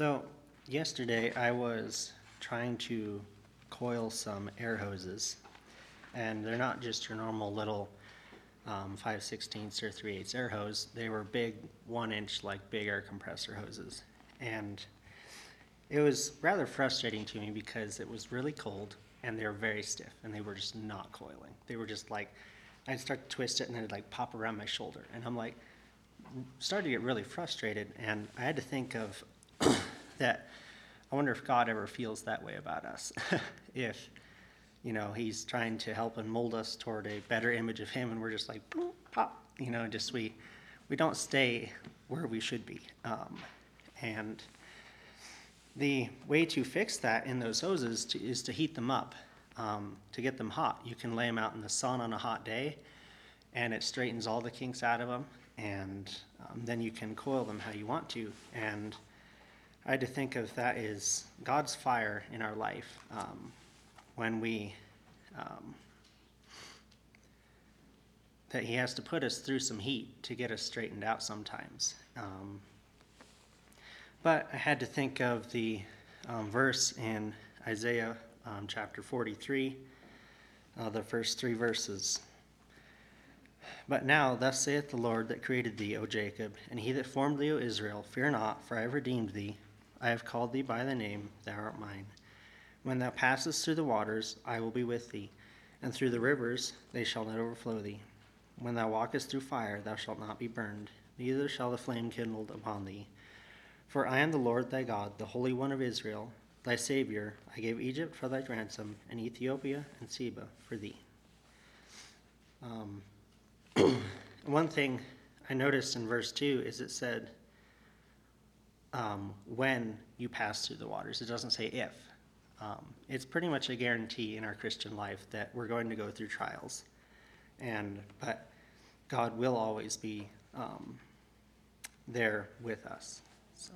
So, yesterday I was trying to coil some air hoses, and they're not just your normal little um, 5 16ths or 3 8 air hose. They were big, one inch, like big air compressor hoses. And it was rather frustrating to me because it was really cold and they were very stiff and they were just not coiling. They were just like, I'd start to twist it and then it'd like pop around my shoulder. And I'm like, started to get really frustrated and I had to think of that I wonder if God ever feels that way about us. if, you know, he's trying to help and mold us toward a better image of him and we're just like, pop, you know, just we, we don't stay where we should be. Um, and the way to fix that in those hoses to, is to heat them up, um, to get them hot. You can lay them out in the sun on a hot day, and it straightens all the kinks out of them, and um, then you can coil them how you want to. And I had to think of that as God's fire in our life um, when we. Um, that he has to put us through some heat to get us straightened out sometimes. Um, but I had to think of the um, verse in Isaiah um, chapter 43, uh, the first three verses. But now, thus saith the Lord that created thee, O Jacob, and he that formed thee, O Israel, fear not, for I have redeemed thee. I have called thee by thy name, thou art mine. When thou passest through the waters, I will be with thee, and through the rivers, they shall not overflow thee. When thou walkest through fire, thou shalt not be burned, neither shall the flame kindled upon thee. For I am the Lord thy God, the Holy One of Israel, thy Savior. I gave Egypt for thy ransom, and Ethiopia and Seba for thee. Um, one thing I noticed in verse 2 is it said, um, when you pass through the waters. It doesn't say if. Um, it's pretty much a guarantee in our Christian life that we're going to go through trials. And, but God will always be um, there with us. So.